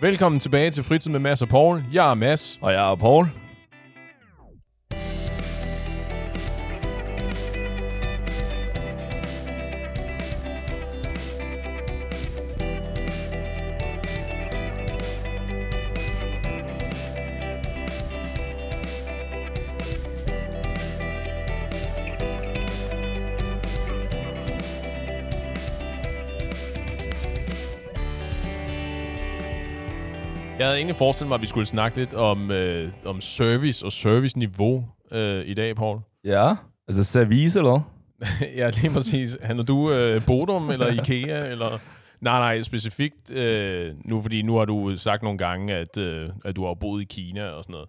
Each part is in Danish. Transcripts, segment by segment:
Velkommen tilbage til Fritid med Mads og Paul. Jeg er Mads. Og jeg er Paul. Forestillet mig, at vi skulle snakke lidt om, øh, om service og serviceniveau øh, i dag, Paul. Ja, altså service, eller ja, lige præcis. Handler du øh, Bodum eller Ikea? eller... Nej, nej, specifikt øh, nu, fordi nu har du sagt nogle gange, at, øh, at du har boet i Kina og sådan noget.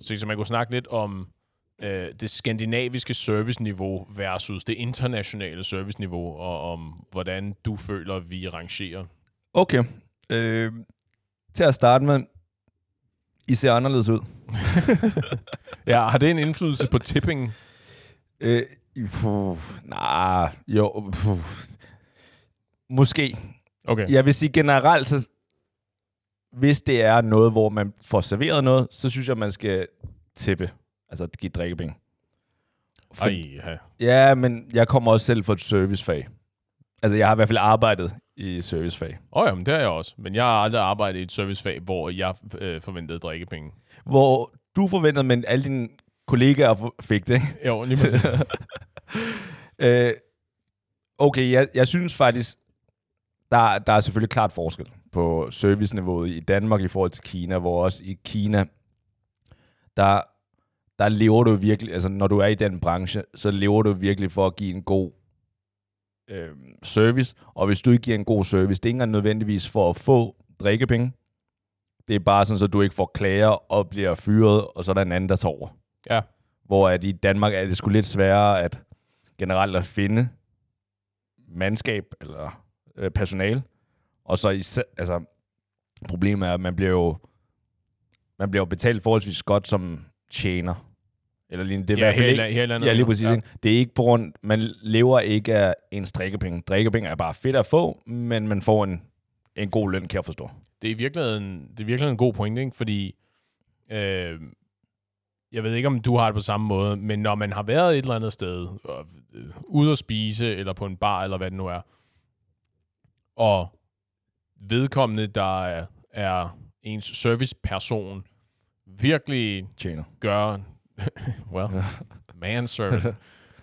Så, så man kunne snakke lidt om øh, det skandinaviske serviceniveau versus det internationale serviceniveau, og om hvordan du føler, vi rangerer. Okay. Øh, til at starte med, I ser anderledes ud. ja, har det en indflydelse på tipping? Øh, puh, nej, jo, puh. Måske. Okay. Jeg vil sige generelt, så hvis det er noget, hvor man får serveret noget, så synes jeg, man skal tippe. Altså give drikkepenge. For, Ej, ja. ja, men jeg kommer også selv fra et servicefag. Altså, jeg har i hvert fald arbejdet i servicefag. Åh oh, jamen, det har jeg også. Men jeg har aldrig arbejdet i et servicefag, hvor jeg øh, forventede drikkepenge. Hvor du forventede, men alle dine kollegaer fik det, ikke? Jo, lige præcis. øh, okay, jeg, jeg synes faktisk, der, der er selvfølgelig klart forskel på serviceniveauet i Danmark i forhold til Kina, hvor også i Kina, der, der lever du virkelig, altså når du er i den branche, så lever du virkelig for at give en god øh, service, og hvis du ikke giver en god service, det er ikke engang nødvendigvis for at få drikkepenge, det er bare sådan, så du ikke får klager og bliver fyret, og så er der en anden, der tager over. Ja. Hvor at i Danmark er det sgu lidt sværere at generelt at finde mandskab eller øh, personal. Og så især, altså, problemet er, at man bliver jo man bliver jo betalt forholdsvis godt som tjener. Eller lignende. Det er ja, helt, ikke, helt andet. ja, lige præcis. Ja. Ikke? Det er ikke på grund, man lever ikke af ens drikkepenge. Drikkepenge er bare fedt at få, men man får en, en god løn, kan jeg forstå. Det er i virkeligheden, det er virkelig en god point, ikke? fordi øh, jeg ved ikke, om du har det på samme måde, men når man har været et eller andet sted, og, øh, ude at spise, eller på en bar, eller hvad det nu er, og vedkommende, der er, er ens serviceperson, virkelig Tjener. gør, well, manservant,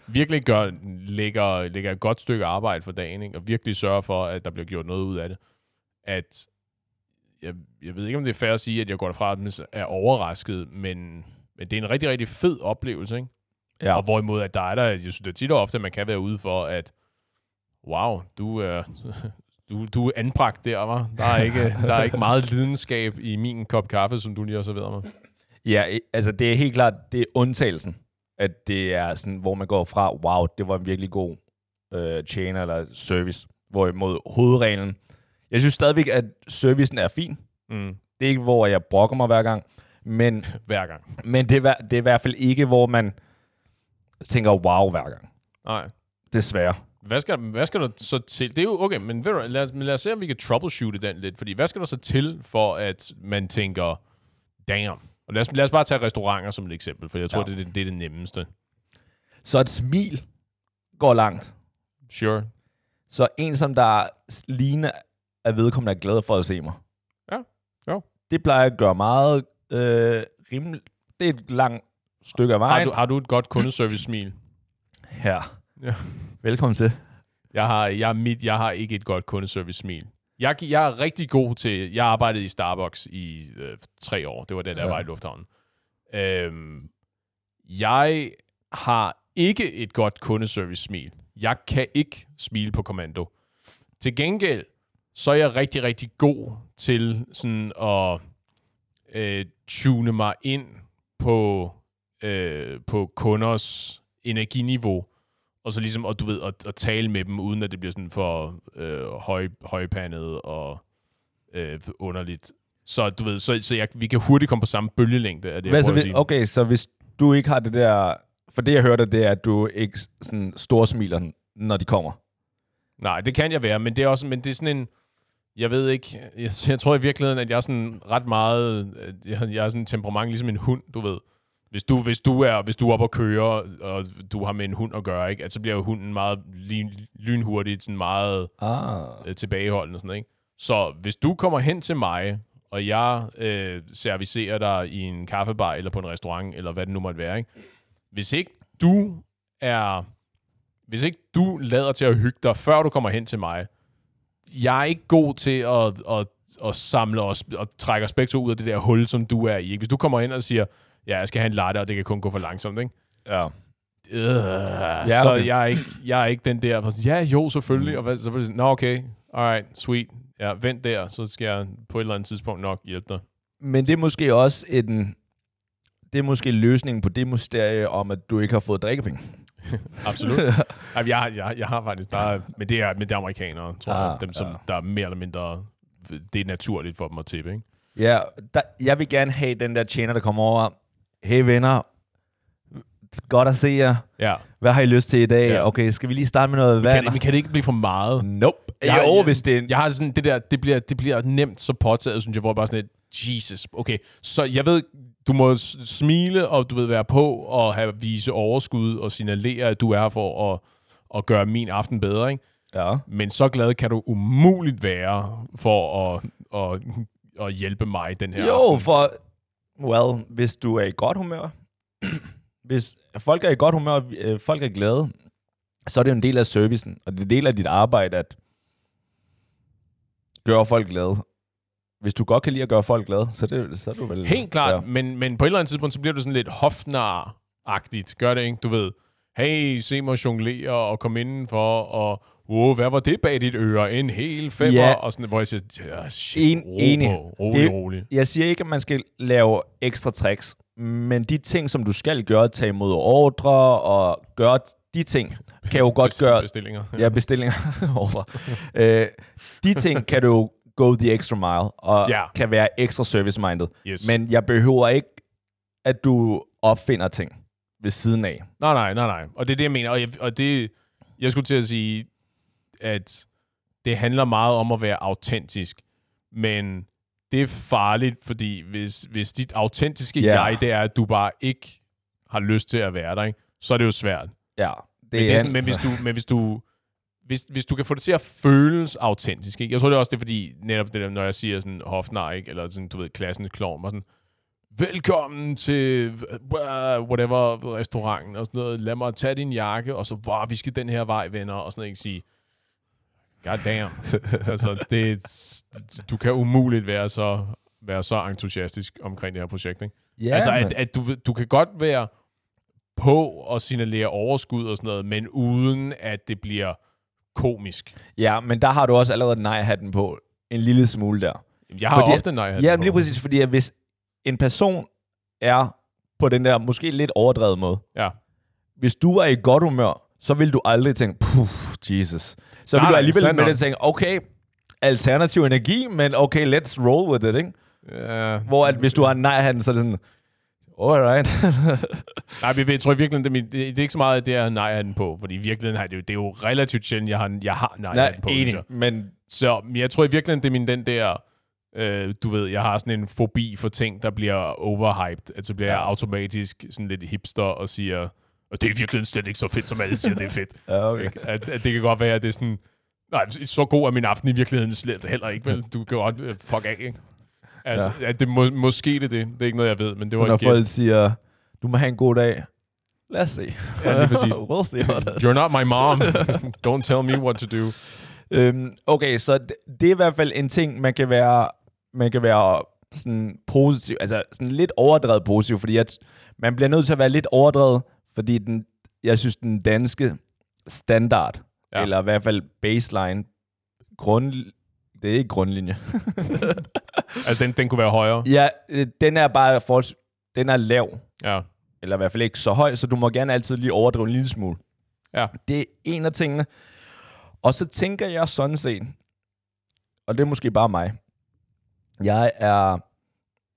virkelig gør, lægger, lægger et godt stykke arbejde for dagen, ikke? og virkelig sørger for, at der bliver gjort noget ud af det. At, jeg, jeg ved ikke, om det er fair at sige, at jeg går derfra og er overrasket, men, men det er en rigtig, rigtig fed oplevelse, ikke? Ja. Og hvorimod, at der er der, jeg synes, det er tit og ofte, at man kan være ude for, at wow, du er, du, du er anbragt der, var. Der er ikke, der er ikke meget lidenskab i min kop kaffe, som du lige har serveret mig. Ja, altså det er helt klart, det er undtagelsen, at det er sådan, hvor man går fra, wow, det var en virkelig god øh, tjener eller service, hvorimod hovedreglen, jeg synes stadigvæk, at servicen er fin. Mm. Det er ikke, hvor jeg brokker mig hver gang, men, Hver gang. men det, er, det er i hvert fald ikke, hvor man tænker wow hver gang. Nej. Desværre. Hvad skal, hvad skal der så til? Det er jo okay, men, ved du, lad, lad os se, om vi kan troubleshoote den lidt. Fordi hvad skal der så til, for at man tænker, damn. Og lad os, lad os bare tage restauranter som et eksempel, for jeg tror, Ja. det, er det, det er det nemmeste. Så et smil går langt. Sure. Så en, som der ligner, at vedkommende er glad for at se mig. Ja, jo. Det plejer at gøre meget øh, rimeligt. Det er et langt stykke af Har vejen. du, har du et godt kundeservice-smil? Her. Ja. Velkommen til. Jeg har, jeg, er mit, jeg har ikke et godt kundeservice-smil. Jeg, jeg er rigtig god til... Jeg arbejdede i Starbucks i øh, tre år. Det var den, der Ja. var i lufthavnen. Øhm, jeg har ikke et godt kundeservice-smil. Jeg kan ikke smile på kommando. Til gengæld, så er jeg rigtig, rigtig god til sådan at øh, tune mig ind på, øh, på kunders energiniveau, og så ligesom, og du ved, at, at tale med dem, uden at det bliver sådan for øh, høj, højpandet og øh, underligt. Så du ved, så, så jeg, vi kan hurtigt komme på samme bølgelængde af det, Hvad så, sige. okay, så hvis du ikke har det der... For det, jeg hørte, det er, at du ikke sådan storsmiler, når de kommer. Nej, det kan jeg være, men det er også, men det er sådan en, jeg ved ikke, jeg, jeg tror i virkeligheden, at jeg er sådan ret meget, jeg, jeg er sådan en temperament, ligesom en hund, du ved. Hvis du, hvis du er hvis du er oppe og kører, og du har med en hund at gøre, ikke? At så bliver jo hunden meget lyn, lynhurtigt, sådan meget Ah. øh, tilbageholdende sådan ikke? Så hvis du kommer hen til mig, og jeg øh, servicerer dig i en kaffebar, eller på en restaurant, eller hvad det nu måtte være, ikke? Hvis ikke du er... Hvis ikke du lader til at hygge dig, før du kommer hen til mig, jeg er ikke god til at, at, at samle os og trække os begge ud af det der hul, som du er i. Ikke? Hvis du kommer ind og siger, ja, jeg skal have en latte, og det kan kun gå for langsomt, ikke? Ja. Øh, Ja, så okay. jeg er, ikke, jeg er ikke den der, der siger, ja, jo, selvfølgelig. Og hvad, så vil jeg sige, nå, okay, alright, sweet. Ja, vent der, så skal jeg på et eller andet tidspunkt nok hjælpe dig. Men det er måske også en... Det er måske løsningen på det mysterie om, at du ikke har fået drikkepenge. Absolut. Jamen, jeg, jeg, jeg har faktisk, der er, men det er, men det er amerikanere, tror jeg, Ah, dem som ja. der er mere eller mindre, det er naturligt for dem at tippe, ikke? Ja, der, jeg vil gerne have den der tjener, der kommer over. Hey venner, godt at se jer. Ja. Hvad har I lyst til i dag? Ja. Okay, skal vi lige starte med noget vand? Kan, men kan det ikke blive for meget? Nope. Jeg- jeg- hvis det er en... Jeg har sådan, det der, det bliver, det bliver nemt så påtaget, synes jeg, hvor jeg bare sådan lidt, Jesus, okay. Så jeg ved, du må smile, og du ved være på, og have vise overskud, og signalere, at du er her for at, at gøre min aften bedre, ikke? Ja. Men så glad kan du umuligt være for at, at, at hjælpe mig den her Jo, aften. for... Well, hvis du er i godt humør, hvis folk er i godt humør, øh, folk er glade, så er det jo en del af servicen, og det er en del af dit arbejde at gøre folk glade. Hvis du godt kan lide at gøre folk glade, så, er det, så er du vel... Helt klart, ja. men, men på et eller andet tidspunkt, så bliver du sådan lidt hofnar-agtigt. Gør det, ikke? Du ved, hey, se mig jonglere og komme indenfor, og wow, hvad var det bag dit øre? En hel femmer? Ja. Og sådan, hvor jeg siger, ja, shit, En- ro enig. på, rolig, Det- rolig. Jeg siger ikke, at man skal lave ekstra tricks, men de ting, som du skal gøre, tage imod ordre og gøre de ting, kan jo godt gøre... Bestillinger. Ja, bestillinger. ordre. øh, de ting kan du jo go the extra mile, og Ja. kan være ekstra service-minded. Yes. Men jeg behøver ikke, at du opfinder ting ved siden af. Nej, nej, nej, nej. Og det er det, jeg mener. Og, jeg, og det, jeg skulle til at sige, at det handler meget om at være autentisk. Men det er farligt, fordi hvis, hvis dit autentiske yeah. jeg, det er, at du bare ikke har lyst til at være der, ikke? så er det jo svært. Ja, det Men, det er sådan, men hvis du, men hvis du hvis, hvis du kan få det til at føles autentisk, ikke? Jeg tror det er også det, er fordi netop det der, når jeg siger sådan hofnar, ikke? Eller sådan, du ved, klassens klovn, og sådan, velkommen til uh, whatever restauranten, og sådan noget, lad mig tage din jakke, og så, wow, vi skal den her vej, venner, og sådan noget, ikke sige, god damn. altså, det, du kan umuligt være så, være så entusiastisk omkring det her projekt, ikke? ja, altså, at, at du, du kan godt være på og signalere overskud og sådan noget, men uden at det bliver komisk. ja, men der har du også allerede nej-hatten på en lille smule der. Jeg har Fordi- ofte nej. Ja, men lige præcis, fordi at hvis en person er på den der måske lidt overdrevet måde, Ja. hvis du er i godt humør, så vil du aldrig tænke, puh, Jesus. Så vil Nej, du nej, alligevel med det tænke, okay, alternativ energi, men okay, let's roll with it, ikke? Ja. Hvor at hvis du har en nej-hatten, så er det sådan, alright. Nej, men jeg tror i virkeligheden, det, er det, det er ikke så meget, at det er nej den på, fordi i virkeligheden har det, jo, det er jo relativt sjældent, jeg har, jeg har nej, Nej, på. enig, men Så men jeg tror i virkeligheden, det er min den der, øh, du ved, jeg har sådan en fobi for ting, der bliver overhyped. At så bliver. Ja. jeg automatisk sådan lidt hipster og siger, og det er i virkeligheden slet ikke så fedt, som alle siger, det er fedt. ja, okay. At, at det kan godt være, at det er sådan... Nej, så god er min aften i virkeligheden slet heller ikke, vel? Du kan godt uh, fuck af, ikke? Altså, ja. at det må, måske det er det. Det er ikke noget, jeg ved, men det Så var når en gæt. folk siger, du må have en god dag, lad os se. Ja, lige præcis. we'll see You're not my mom. Don't tell me what to do. Øhm, okay, så det, det er i hvert fald en ting, man kan være, man kan være sådan positiv, altså sådan lidt overdrevet positiv, fordi at man bliver nødt til at være lidt overdrevet, fordi den, jeg synes, den danske standard, Ja. eller i hvert fald baseline, grund, det er ikke grundlinje. Altså, den, den kunne være højere. ja, øh, den er bare forholds, den er lav, Ja. eller i hvert fald ikke så høj, så du må gerne altid lige overdrive en lille smule. Ja. Det er en af tingene. Og så tænker jeg sådan set, og det er måske bare mig, jeg er,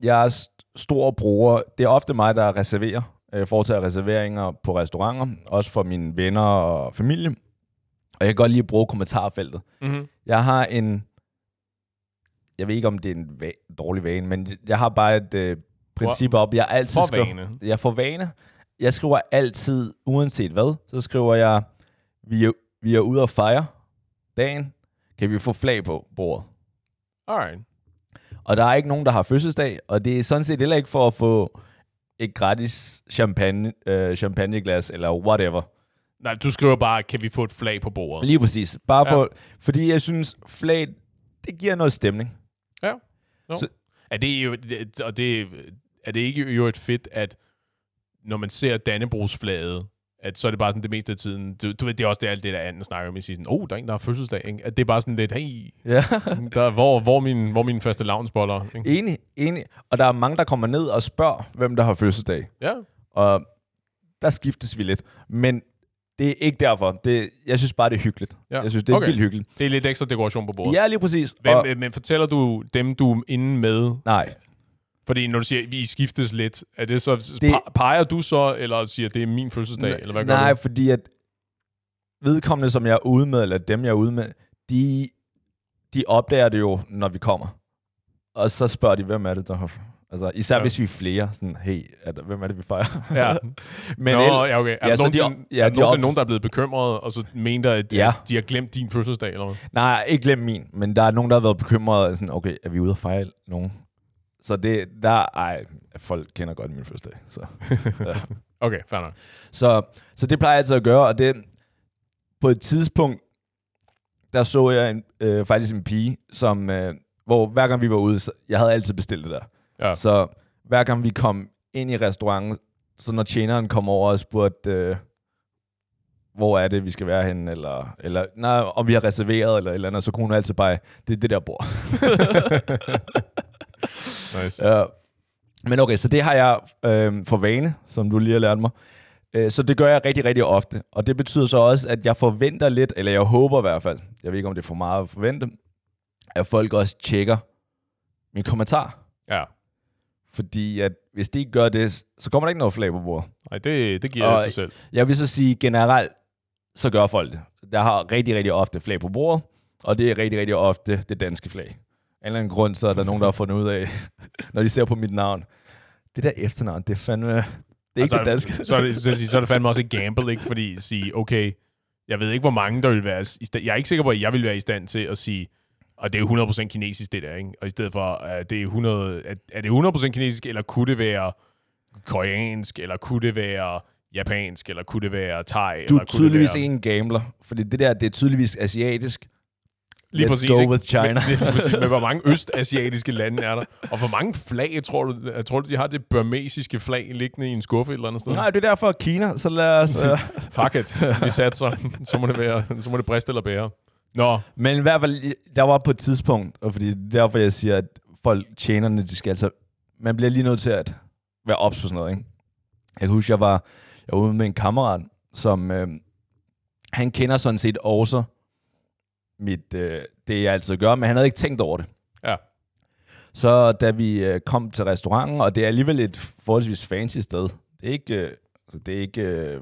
jeg er st- stor bruger, det er ofte mig, der reserverer, øh, foretager reserveringer på restauranter, også for mine venner og familie. Og jeg kan godt lide at bruge kommentarfeltet. Mm-hmm. Jeg har en jeg ved ikke, om det er en va- dårlig vane, men jeg har bare et øh, princip op. Jeg altid For skriver, vane. Jeg får vane. Jeg skriver altid, uanset hvad, så skriver jeg, vi er, vi er ude at fejre dagen. Kan vi få flag på bordet? Alright. Og der er ikke nogen, der har fødselsdag, og det er sådan set heller ikke for at få et gratis champagne, øh, champagneglas, eller whatever. Nej, du skriver bare, kan vi få et flag på bordet? Lige præcis. Bare Ja. for, fordi jeg synes, flag, det giver noget stemning. Ja. No. Så- Er det jo, det- og det, er det ikke jo et fedt, at når man ser Dannebrogsflaget, at så er det bare sådan det meste af tiden, du, du ved, det er også det, alt det, der anden snakker om, sige sådan, oh, der er en, der har fødselsdag, ikke? At det er bare sådan lidt, hey, Ja. der, hvor, hvor, min, hvor mine faste lavnsboller, ikke? enig, enig. Og der er mange, der kommer ned og spørger, hvem der har fødselsdag. Ja, Og der skiftes vi lidt. Men det er ikke derfor. Det, jeg synes bare, det er hyggeligt. Ja. Jeg synes, det er Okay. okay. vildt hyggeligt. det er lidt ekstra dekoration på bordet. Ja, lige præcis. Hvem, og, øh, men fortæller du dem, du er inde med? nej, Fordi når du siger, at vi skiftes lidt, er det så, Det- peger du så, eller siger, det er min fødselsdag, eller hvad gør nej, du? fordi at vedkommende, som jeg er ude med, eller dem, jeg er ude med, de, de opdager det jo, når vi kommer. Og så spørger de, hvem er det, der har... Altså, især Ja. hvis vi er flere, sådan, hey, er der, hvem er det, vi fejrer? Ja. Men Nå, el- ja, okay. Er ja, der de nogensinde, op- ja, er der de op- nogen, der er blevet bekymret, og så mener, at, Ja. at de har glemt din fødselsdag, eller hvad? Nej, ikke glem min, men der er nogen, der har været bekymrede, sådan, okay, er vi ude at fejre nogen? Så det, der, ej, folk kender godt min fødselsdag, så... Okay, fair nok. Så, så det plejer jeg altid at gøre, og det, på et tidspunkt, der så jeg en, øh, faktisk en pige, som, øh, hvor hver gang vi var ude, så, jeg havde altid bestilt det der. Ja. Så hver gang vi kom ind i restauranten, så når tjeneren kom over og spurgte, øh, hvor er det, vi skal være henne, eller, eller nej, om vi har reserveret, eller eller andet, så kunne hun altid bare, det er det der bord. Nice. Ja. Men okay, så det har jeg øh, for vane, som du lige har lært mig. Øh, så det gør jeg rigtig, rigtig ofte. Og det betyder så også, at jeg forventer lidt, eller jeg håber i hvert fald, jeg ved ikke, om det er for meget at forvente, at folk også tjekker min kommentar. Ja. Fordi at hvis de ikke gør det, så kommer der ikke noget flag på bordet. Nej, det, det giver Og- sig selv. Jeg vil så sige generelt, så gør folk det. Der har rigtig, rigtig ofte flag på bordet, og det er rigtig, rigtig ofte det danske flag. En eller anden grund, så er der nogen, der har fundet ud af, når de ser på mit navn, det der efternavn, det er fandme, det er ikke Altså, det danske. Så er det, så, så er det fandme også et gamble, ikke? Fordi at sige, okay, jeg ved ikke, hvor mange der vil være i stand, Jeg er ikke sikker på, at jeg vil være i stand til at sige, og det er jo 100% kinesisk, det der, ikke? Og i stedet for, at det er 100, at, er det 100% kinesisk, eller kunne det være koreansk, eller kunne det være japansk, eller kunne det være thai, Du eller er kunne det tydeligvis være... ikke en gambler, fordi det der, det er tydeligvis asiatisk. Lige Let's præcis, go ikke? with China. Men, det er præcis, men hvor mange østasiatiske lande er der? Og hvor mange flag, tror du, jeg tror du, de har det burmesiske flag liggende i en skuffe et eller andet sted? Nej, det er derfor Kina, så lad os... Uh... Fuck it. Vi satser. Så må det være, så må det briste eller bære. Nå, Men i hvert fald, der var på et tidspunkt, og fordi er derfor, jeg siger, at folk, tjenerne, de skal altså... Man bliver lige nødt til at være ops på sådan noget, ikke? Jeg kan huske, jeg var, jeg var ude med en kammerat, som... Øh, han kender sådan set også mit, øh, det, jeg altid gør, men han havde ikke tænkt over det. Ja. Så da vi øh, kom til restauranten, og det er alligevel et forholdsvis fancy sted. Det er ikke... Øh, altså, det er ikke... Øh,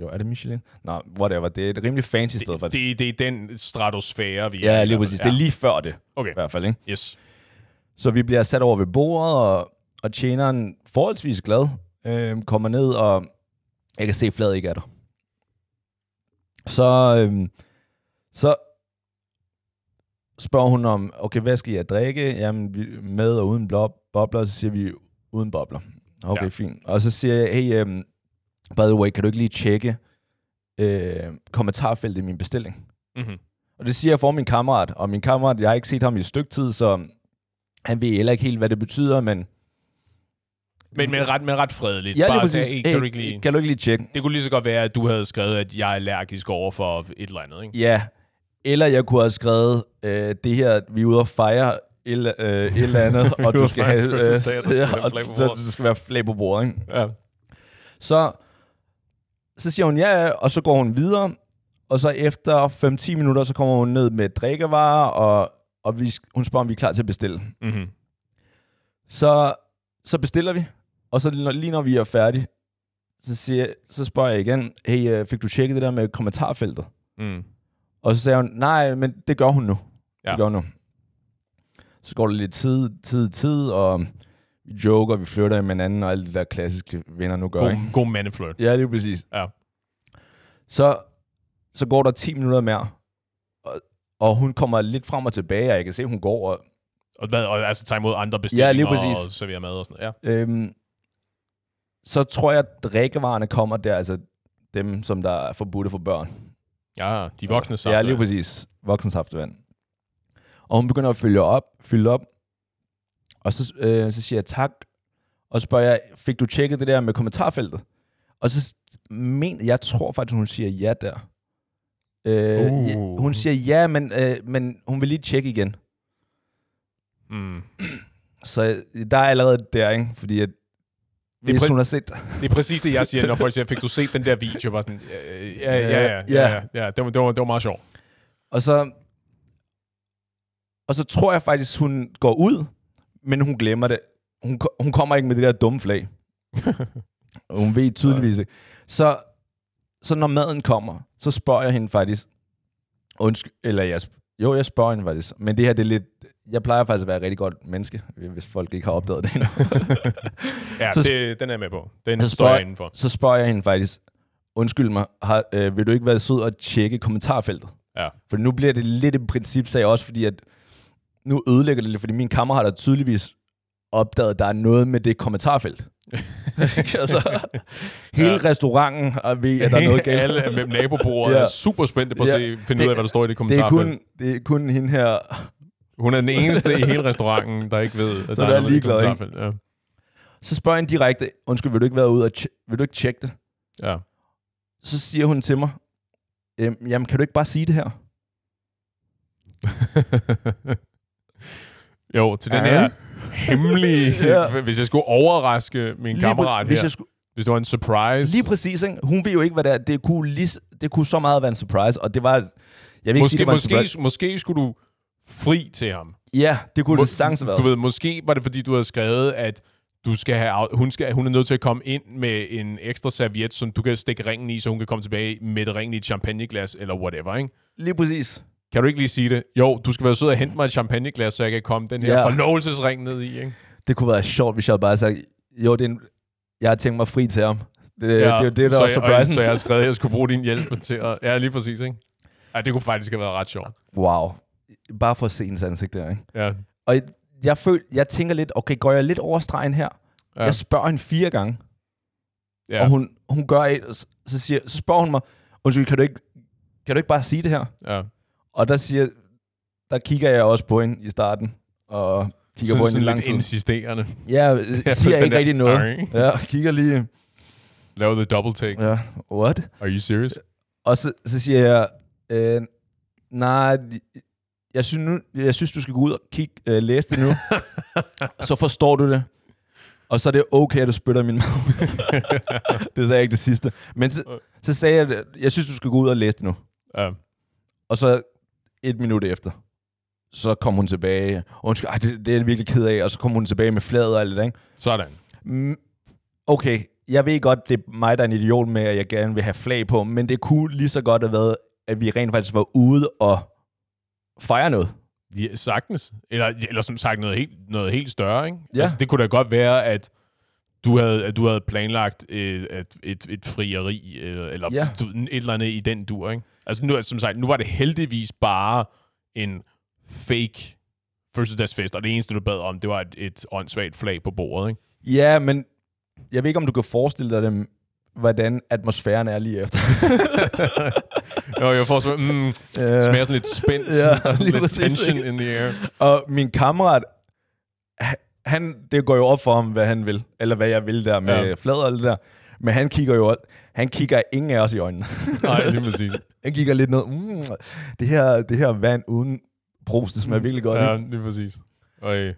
jo, er det Michelin? Nej, whatever. Det er et rimelig fancy sted, det, faktisk. det, det er den stratosfære, vi er Ja, lige præcis. Det er lige før det, Okay, i hvert fald, ikke? yes. Så vi bliver sat over ved bordet, og, og tjeneren forholdsvis glad øh, kommer ned, og jeg kan se, at fladet ikke er der. Så, øh, så spørger hun om, okay, hvad skal jeg drikke? Jamen, vi, med og uden blob, bobler, så siger vi, uden bobler. Okay, Ja. fint. Og så siger jeg, hey, um, by the way, kan du ikke lige tjekke øh, kommentarfeltet i min bestilling? Mm-hmm. Og det siger jeg for min kammerat, og min kammerat, jeg har ikke set ham i et stykke tid, så han ved heller ikke helt, hvad det betyder, men... Men, men, ret, men ret fredeligt. Ja, Bare præcis. Hey, kan du ikke lige... kan du ikke lige tjekke? Det kunne lige så godt være, at du havde skrevet, at jeg er allergisk over for et eller andet, ikke? Ja. Eller jeg kunne have skrevet, øh, det her, vi er ude og fejre et, øh, et eller andet, og du skal have, og der skal ja, være og flag på bordet. der skal være flag på bordet, ikke? Ja. Så, så siger hun ja, og så går hun videre, og så efter 5-10 minutter, så kommer hun ned med drikkevarer, og, og vi, hun spørger, om vi er klar til at bestille. Mm-hmm. Så, så bestiller vi, og så lige når- lige når vi er færdige, så, siger, så spørger jeg igen, hey, øh, fik du tjekket det der med kommentarfeltet? Mm. Og så sagde hun, nej, men det gør hun nu. Ja. Det gør hun nu. Så går der lidt tid, tid, tid, og vi joker, vi flytter med hinanden, og alle de der klassiske venner nu gør, ikke? God, god mandeflirt. Ja, lige præcis. Ja. Så, så går der 10 minutter mere, og, og hun kommer lidt frem og tilbage, og jeg kan se, hun går og Og, hvad, og altså tage imod andre bestillinger Ja, lige præcis. og servere mad og sådan noget. Ja. Øhm, så tror jeg, at drikkevarerne kommer der, altså dem, som der er forbudte for børn. Ja, de voksne Ja, saftevand. lige præcis. Voksensaftevand. Og hun begynder at fylde op, fylde op, og så, øh, så siger jeg tak, og så spørger jeg, fik du tjekket det der med kommentarfeltet? Og så men, jeg tror faktisk, hun siger ja der. Øh, Uh. ja, hun siger ja, men, øh, men hun vil lige tjekke igen. Mm. Så øh, der er allerede der, ikke? Fordi at, hvis hun har set... Det er præcis det, jeg siger, når folk siger, fik du set den der video? Bare sådan, ja, ja, ja, ja, ja. Det, var, det, var, det var meget sjovt. Og så, og så tror jeg faktisk, hun går ud, men hun glemmer det. Hun, hun kommer ikke med det der dumme flag. Hun ved tydeligvis ikke. Så, så når maden kommer, så spørger jeg hende faktisk, undskyld, eller jeg, jo, jeg spørger hende faktisk, men det her, det er lidt, jeg plejer faktisk at være et rigtig godt menneske, hvis folk ikke har opdaget det endnu. Ja, Så- det, den er jeg med på. Den Så står jeg indenfor. så spørger jeg hende faktisk, undskyld mig, har, øh, vil du ikke være sød at tjekke kommentarfeltet? Ja. For nu bliver det lidt en principsag også, fordi at nu ødelægger det lidt, fordi min kammerat har tydeligvis opdaget, at der er noget med det kommentarfelt. altså, hele Ja. restauranten er ved, at der er noget galt. Alle med nabobordet Ja. er super spændte på at se, finde Det- ud af, hvad der står i det det, er kommentarfelt. kun, det er kun hende her. Hun er den eneste i hele restauranten, der ikke ved, at Så der der er er ligeglad, ikke? Ja. Så spørger jeg hende direkte, undskyld, vil du ikke være ude og tje- vil du ikke tjekke det? ja. Så siger hun til mig, "Øhm, jamen kan du ikke bare sige det her? jo, til den Ja. her hemmelige... Ja. Hvis jeg skulle overraske min Lige kammerat hvis her, jeg skulle, hvis det var en surprise, Lige præcis, ikke? Hun ved jo ikke, hvad det er. Det kunne, lige, det kunne så meget være en surprise, og det var... Jeg vil ikke sige, måske, det var en måske, surprise. måske skulle du fri til ham. Ja, det kunne Må- det sagtens have været. Du ved, måske var det, fordi du havde skrevet, at du skal have, hun, skal, hun er nødt til at komme ind med en ekstra serviet, som du kan stikke ringen i, så hun kan komme tilbage med det ringen i et champagneglas, eller whatever, ikke? Lige præcis. Kan du ikke lige sige det? Jo, du skal være sød og hente mig et champagneglas, så jeg kan komme den her Ja. forlovelsesring ned i, ikke? Det kunne være sjovt, hvis jeg bare sagt, jo, det er en, jeg har tænkt mig fri til ham. Det, ja, det er jo det, der så surprisen. Så jeg har skrevet, at jeg skulle bruge din hjælp til at... Ja, lige præcis, ikke? Ja, det kunne faktisk have været ret sjovt. Wow. Bare for at se hendes ansigt der, ikke? Ja. Og jeg, føl, jeg tænker lidt, okay, går jeg lidt over stregen her? Ja. Jeg spørger hende fire gange, ja. og hun, hun gør et, og så, så, siger, så spørger hun mig, undskyld, kan du, ikke, kan du ikke bare sige det her? ja. Og der siger, der kigger jeg også på hende i starten, og kigger på Sådan, hende i lang lidt tid. insisterende. Ja, jeg siger ikke rigtig noget. "Arr", Ja, kigger lige. Laver the double take. Ja, what? Are you serious? Og så, så siger jeg, øh, nej, jeg synes, nu, jeg synes, du skal gå ud og kigge, øh, læse det nu. så forstår du det. Og så er det okay, at du spytter i min mad. det sagde jeg ikke det sidste. Men så, så sagde jeg, jeg synes, du skal gå ud og læse det nu. Ja. Og så et minut efter, så kom hun tilbage. Og hun ej, det, det er jeg virkelig ked af. Og så kom hun tilbage med fladet og alt det, ikke? Sådan. Mm, Okay, jeg ved godt, det er mig, der er en idiot med, at jeg gerne vil have flag på, men det kunne lige så godt have været, at vi rent faktisk var ude og fejre noget. Ja, sagtens. Eller, eller som sagt noget helt, noget helt større, ikke? Ja. Altså, det kunne da godt være, at du havde, at du havde planlagt et, et, et, et frieri, eller, Ja. du, et eller andet i den dur, ikke? Altså, nu, som sagt, nu var det heldigvis bare en fake fødselsdagsfest, og det eneste, du bad om, det var et, et åndssvagt flag på bordet, ikke? Ja, men jeg ved ikke, om du kan forestille dig dem, hvordan atmosfæren er lige efter. jo, jeg får så, mm, det smager sådan lidt spændt, Ja, lidt præcis, tension ikke? in the air. og min kammerat, han, det går jo op for ham, hvad han vil, eller hvad jeg vil der med Ja. flader og det der. Men han kigger jo, han kigger ingen af os i øjnene. Nej, lige præcis. han kigger lidt ned. Mm, det, her, det her vand uden brus, det smager virkelig godt. Ja, lige præcis. Øh,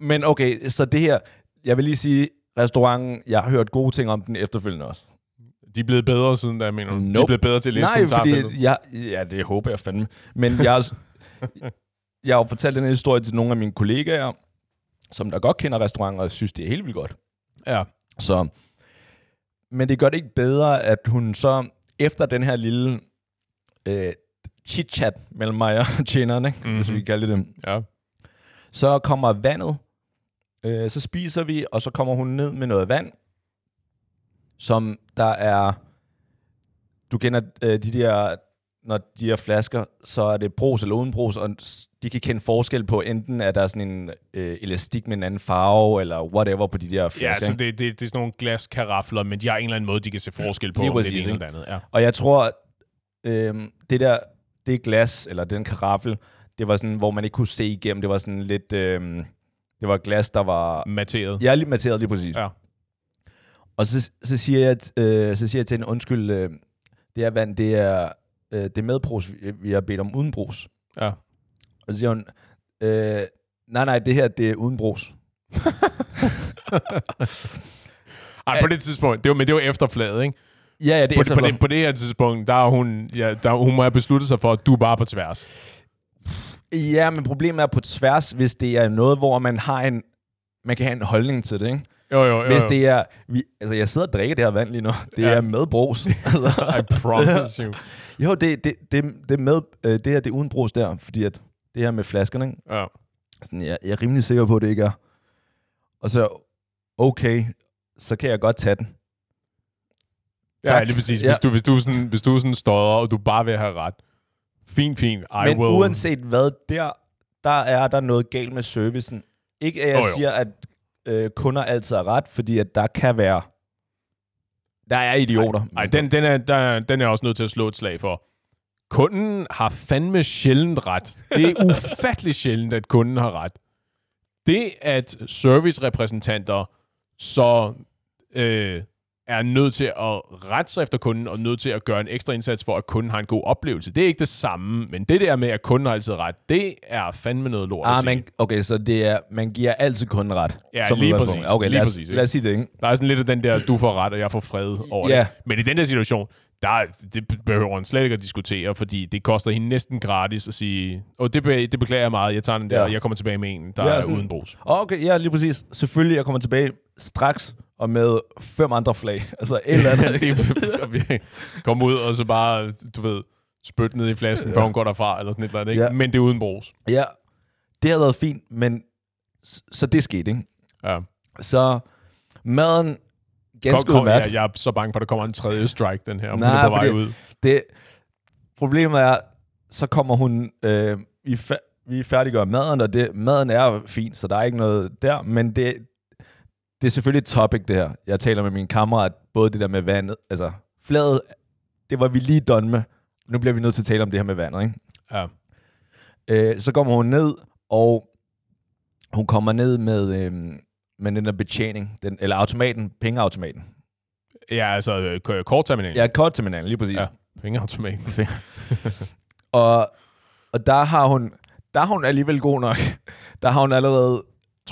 Men okay, så det her, jeg vil lige sige, restauranten, jeg har hørt gode ting om den efterfølgende også. de er blevet bedre siden da, mener du? De er Nope. blevet bedre til at læse Nej, fordi jeg, ja, det håber jeg fandme. Men jeg jeg har jo fortalt den her historie til nogle af mine kollegaer, som der godt kender restauranter og synes, det er helt vildt godt. Ja. Så, men det gør det ikke bedre, at hun så efter den her lille øh, chit-chat mellem mig og tjeneren, ikke? Mm-hmm. hvis Mhm. vi kan kalde det det, Ja. Så kommer vandet, øh, så spiser vi, og så kommer hun ned med noget vand, som der er, du kender øh, de der, når de her flasker, så er det brus eller uden brus, og de kan kende forskel på, enten er der sådan en øh, elastik med en anden farve, eller whatever på de der flasker. Ja, så det, det, det er sådan nogle glaskarafler, men de har en eller anden måde, de kan se forskel på, Lige om det er præcis, det ene eller det andet. Ja. Og jeg tror, øh, det der, det glas, eller den karaffel, det var sådan, hvor man ikke kunne se igennem. Det var sådan lidt, øh, det var glas, der var... Materet. Er lige materet lige præcis. Ja. Og så, så, siger jeg, øh, så siger jeg til hende, undskyld, øh, det her vand, det er, øh, det er med brus, vi, har bedt om uden brus. Ja. Og så siger hun, øh, nej, nej, det her, det er uden brus. Ej, på det tidspunkt, det var, men det var efter fladet, ikke? Ja, ja, det er På, på, det, på det her tidspunkt, der er hun, ja, der, hun må have besluttet sig for, at du er bare på tværs. Ja, men problemet er på tværs, hvis det er noget, hvor man har en, man kan have en holdning til det, ikke? Jo, jo, jo. Hvis det er... Vi, altså, jeg sidder og drikker det her vand lige nu. Det Ja. ja. er med brus. altså, I promise you. jo, det, det, det, det, med, øh, det her det er uden brus der, fordi at det her med flaskerne, ikke? Ja. Sådan, jeg, jeg er rimelig sikker på, at det ikke er. Og så, okay, så kan jeg godt tage den. Ja, Tak. lige præcis. Ja. Hvis, du, hvis, du sådan, hvis du sådan stodder, og du bare vil have ret. Fint, fint. I Men will. uanset hvad, der, der er der noget galt med servicen. Ikke at jeg oh, jo. siger, at øh, kunder altid har ret, fordi at der kan være... Der er idioter. Nej, den, den, er, der, den er også nødt til at slå et slag for. Kunden har fandme sjældent ret. Det er ufattelig sjældent, at kunden har ret. Det, at servicerepræsentanter så øh, er nødt til at rette sig efter kunden, og nødt til at gøre en ekstra indsats for, at kunden har en god oplevelse, det er ikke det samme. Men det der med, at kunden har altid ret, det er fandme noget lort at Ah, sige. man, okay, så det er, man giver altid kunden ret. Ja, som lige præcis. Okay, Lige lad, os, præcis, ikke? lad os sige det, ikke? Der er sådan lidt af den der, du får ret, og jeg får fred over Ja. det. Men i den der situation, der, er- det behøver han slet ikke at diskutere, fordi det koster hende næsten gratis at sige, åh, det, be, det beklager jeg meget, jeg tager den der, Ja. og jeg kommer tilbage med en, der Ja, er sådan- uden brus. Okay, ja, lige præcis. Selvfølgelig, jeg kommer tilbage straks, og med fem andre flag. Altså et eller andet. det, kommer ud, og så bare, du ved, spytte ned i flasken, før hun går derfra, eller sådan et eller andet, ikke? Ja. Men det er uden brus. ja, det havde været fint, men så det skete, ikke? Ja. Så maden, ganske Kom, kom, udmærket. jeg, jeg er så bange for, at der kommer en tredje strike, den her, Nej, hun er på vej ud. Det, problemet er, så kommer hun, øh, vi, fa- vi færdiggør maden, og det, maden er fint, så der er ikke noget der, men det, det er selvfølgelig et topic, det her. Jeg taler med min kammerat, både det der med vandet, altså fladet, det var vi lige done med. Nu bliver vi nødt til at tale om det her med vandet, ikke? Ja. Øh, så kommer hun ned, og hun kommer ned med, øh, med den der betjening, den, eller automaten, pengeautomaten. ja, altså øh, k- kortterminalen. Ja, kortterminalen, lige præcis. Ja. Pengeautomaten. Og, og der har hun der er hun alligevel god nok. Der har hun allerede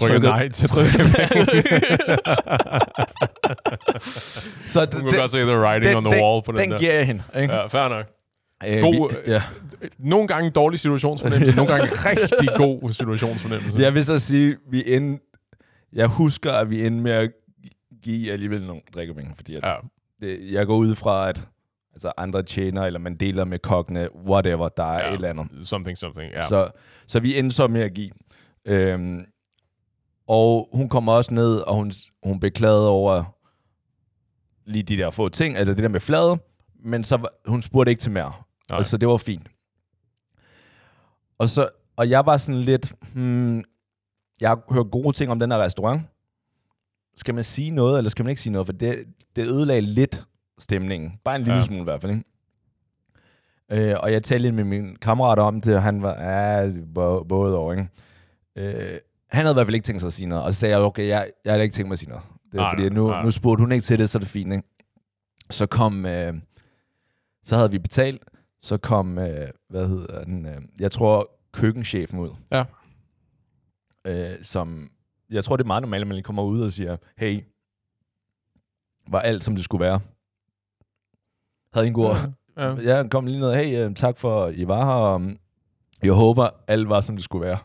Trykker nej til tryk- Så Du kan godt se the writing on the den, wall på den, den der. giver jeg hende. Ikke? Ja, fair nok. Øh, God, vi, ja. Nogle gange dårlig situationsfornemmelse, nogle gange rigtig god situationsfornemmelse. Jeg vil så sige, vi end, jeg husker, at vi endte med at give alligevel nogle drikkepenge, fordi at Ja. det, jeg går ud fra, at altså andre tjener, eller man deler med kokkene, whatever, der er Ja. et eller andet. Something, something, ja. Så, så vi endte så med at give. Øhm, og hun kommer også ned, og hun, hun beklagede over lige de der få ting, altså det der med flade, men så hun spurgte ikke til mere. Nej. Og så det var fint. Og, så, og jeg var sådan lidt, hmm, jeg har hørt gode ting om den her restaurant. Skal man sige noget, eller skal man ikke sige noget? For det, det ødelagde lidt stemningen. Bare en lille Ja. smule i hvert fald, ikke? Øh, og jeg talte lidt med min kammerat om det, og han var, ja, både over, ikke? Øh, han havde i hvert fald ikke tænkt sig at sige noget. Og så sagde jeg, okay, jeg, jeg havde ikke tænkt mig at sige noget. Det er Nej, fordi, nu, nej. nu spurgte hun ikke til det, så er det fint, ikke? Så kom, øh, så havde vi betalt, så kom, øh, hvad hedder den, øh, jeg tror køkkenchefen ud. Ja. Øh, som, jeg tror det er meget normalt, at man kommer ud og siger, hey, var alt som det skulle være. Havde en god ja. jeg kom lige ned, hey, øh, tak for, I var her, og jeg håber, alt var, som det skulle være.